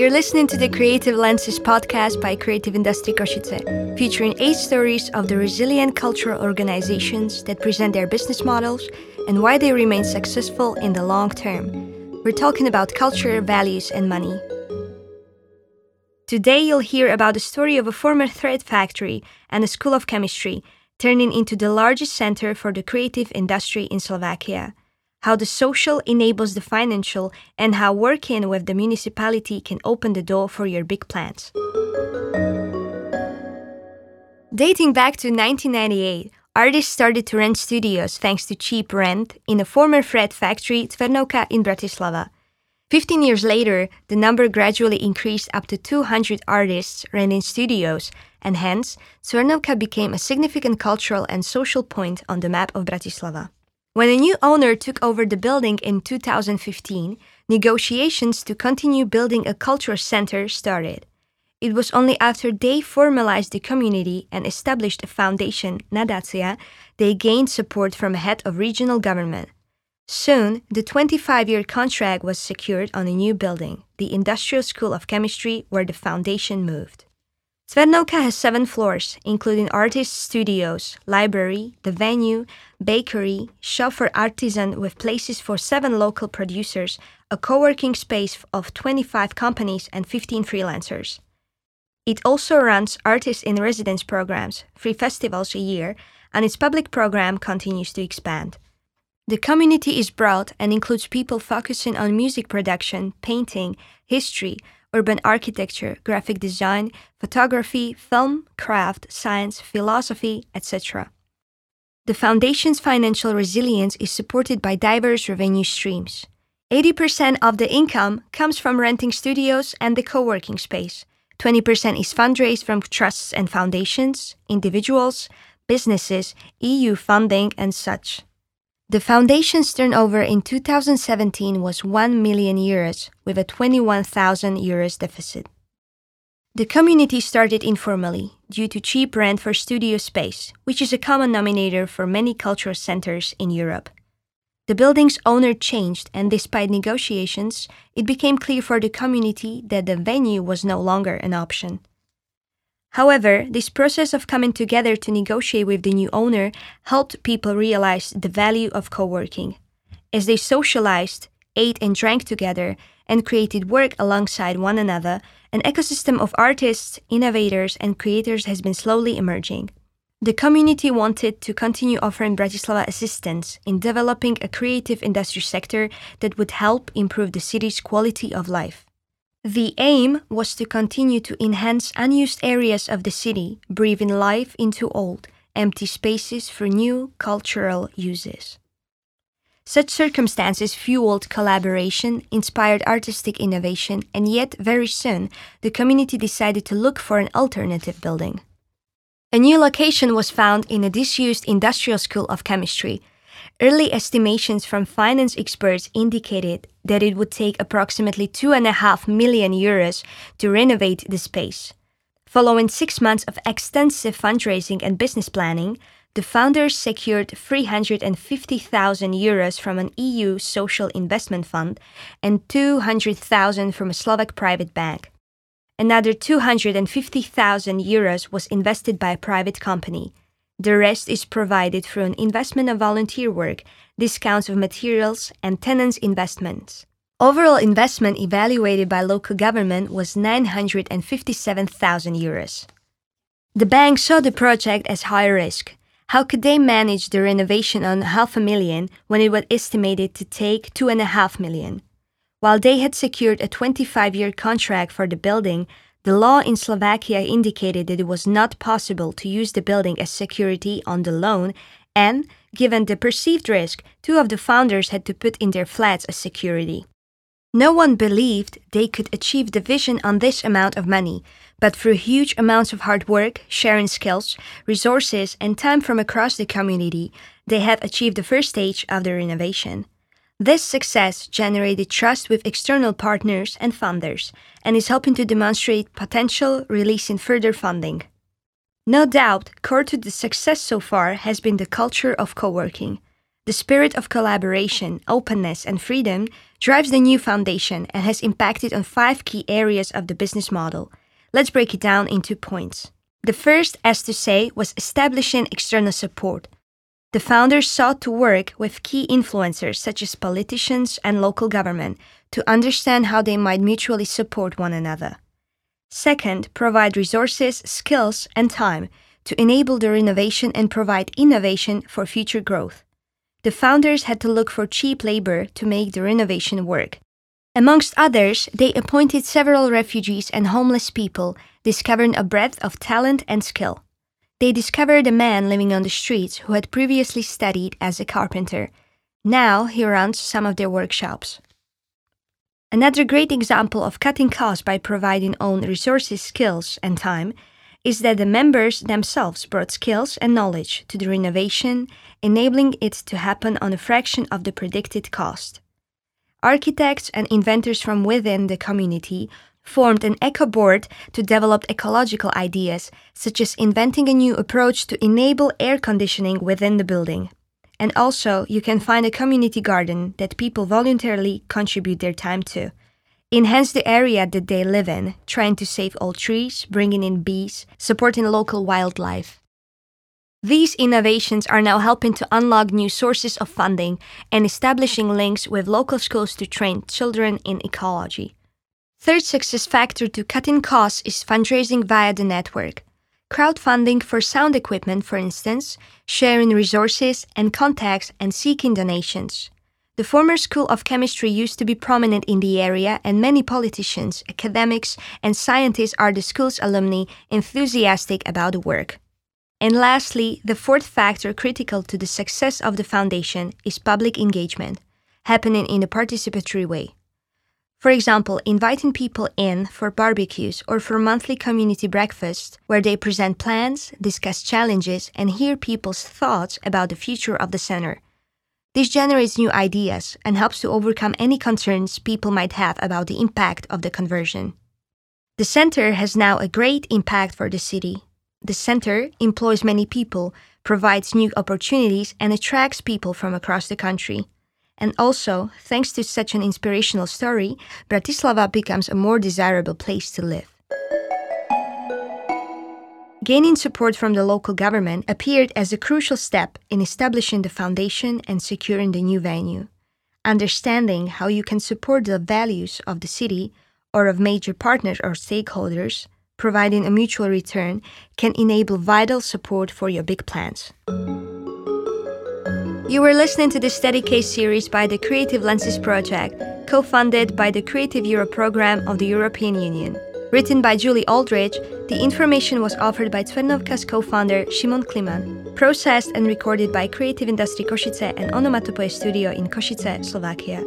You're listening to the Creative Lenses podcast by Creative Industry Košice, featuring eight stories of the resilient cultural organizations that present their business models and why they remain successful in the long term. We're talking about culture, values, and money. Today, you'll hear about the story of a former thread factory and a school of chemistry turning into the largest center for the creative industry in Slovakia how the social enables the financial, and how working with the municipality can open the door for your big plans. Dating back to 1998, artists started to rent studios thanks to cheap rent in a former thread factory Cvernovka in Bratislava. 15 years later, the number gradually increased up to 200 artists renting studios, and hence, Cvernovka became a significant cultural and social point on the map of Bratislava. When a new owner took over the building in 2015, negotiations to continue building a cultural center started. It was only after they formalized the community and established a foundation, Nadácia, they gained support from a head of regional government. Soon, the 25 year contract was secured on a new building, the Industrial School of Chemistry, where the foundation moved. Cvernovka has seven floors, including artist studios, library, the venue, bakery, shop for artisan with places for seven local producers, a co-working space of 25 companies and 15 freelancers. It also runs artists in residence programs, three festivals a year, and its public program continues to expand. The community is broad and includes people focusing on music production, painting, history, urban architecture, graphic design, photography, film, craft, science, philosophy, etc. The Foundation's financial resilience is supported by diverse revenue streams. 80% of the income comes from renting studios and the co working space. 20% is fundraised from trusts and foundations, individuals, businesses, EU funding, and such. The foundation's turnover in 2017 was 1 million euros, with a 21,000 euros deficit. The community started informally due to cheap rent for studio space, which is a common denominator for many cultural centers in Europe. The building's owner changed, and despite negotiations, it became clear for the community that the venue was no longer an option. However, this process of coming together to negotiate with the new owner helped people realize the value of co working. As they socialized, ate and drank together, and created work alongside one another, an ecosystem of artists, innovators, and creators has been slowly emerging. The community wanted to continue offering Bratislava assistance in developing a creative industry sector that would help improve the city's quality of life. The aim was to continue to enhance unused areas of the city, breathing life into old, empty spaces for new cultural uses. Such circumstances fueled collaboration, inspired artistic innovation, and yet very soon the community decided to look for an alternative building. A new location was found in a disused industrial school of chemistry, Early estimations from finance experts indicated that it would take approximately 2.5 million euros to renovate the space. Following six months of extensive fundraising and business planning, the founders secured 350,000 euros from an EU social investment fund and 200,000 from a Slovak private bank. Another 250,000 euros was invested by a private company. The rest is provided through an investment of volunteer work, discounts of materials, and tenants' investments. Overall investment evaluated by local government was 957,000 euros. The bank saw the project as high risk. How could they manage the renovation on half a million when it was estimated to take two and a half million? While they had secured a 25 year contract for the building, the law in Slovakia indicated that it was not possible to use the building as security on the loan, and, given the perceived risk, two of the founders had to put in their flats as security. No one believed they could achieve the vision on this amount of money, but through huge amounts of hard work, sharing skills, resources, and time from across the community, they have achieved the first stage of the renovation. This success generated trust with external partners and funders and is helping to demonstrate potential releasing further funding. No doubt, core to the success so far has been the culture of co working. The spirit of collaboration, openness, and freedom drives the new foundation and has impacted on five key areas of the business model. Let's break it down into points. The first, as to say, was establishing external support. The founders sought to work with key influencers such as politicians and local government to understand how they might mutually support one another. Second, provide resources, skills, and time to enable the renovation and provide innovation for future growth. The founders had to look for cheap labor to make the renovation work. Amongst others, they appointed several refugees and homeless people, discovering a breadth of talent and skill. They discovered a man living on the streets who had previously studied as a carpenter. Now he runs some of their workshops. Another great example of cutting costs by providing own resources, skills, and time is that the members themselves brought skills and knowledge to the renovation, enabling it to happen on a fraction of the predicted cost. Architects and inventors from within the community formed an eco board to develop ecological ideas, such as inventing a new approach to enable air conditioning within the building. And also, you can find a community garden that people voluntarily contribute their time to. Enhance the area that they live in, trying to save old trees, bringing in bees, supporting local wildlife. These innovations are now helping to unlock new sources of funding and establishing links with local schools to train children in ecology. Third success factor to cutting costs is fundraising via the network. Crowdfunding for sound equipment, for instance, sharing resources and contacts and seeking donations. The former School of Chemistry used to be prominent in the area, and many politicians, academics, and scientists are the school's alumni enthusiastic about the work. And lastly, the fourth factor critical to the success of the foundation is public engagement, happening in a participatory way. For example, inviting people in for barbecues or for monthly community breakfasts where they present plans, discuss challenges, and hear people's thoughts about the future of the center. This generates new ideas and helps to overcome any concerns people might have about the impact of the conversion. The center has now a great impact for the city. The center employs many people, provides new opportunities, and attracts people from across the country. And also, thanks to such an inspirational story, Bratislava becomes a more desirable place to live. Gaining support from the local government appeared as a crucial step in establishing the foundation and securing the new venue. Understanding how you can support the values of the city or of major partners or stakeholders, providing a mutual return, can enable vital support for your big plans. You were listening to the Study Case series by the Creative Lenses Project, co funded by the Creative Europe program of the European Union. Written by Julie Aldrich, the information was offered by Cvernovka's co founder Shimon Kliman, processed and recorded by Creative Industry Košice and Onomatopoe Studio in Košice, Slovakia.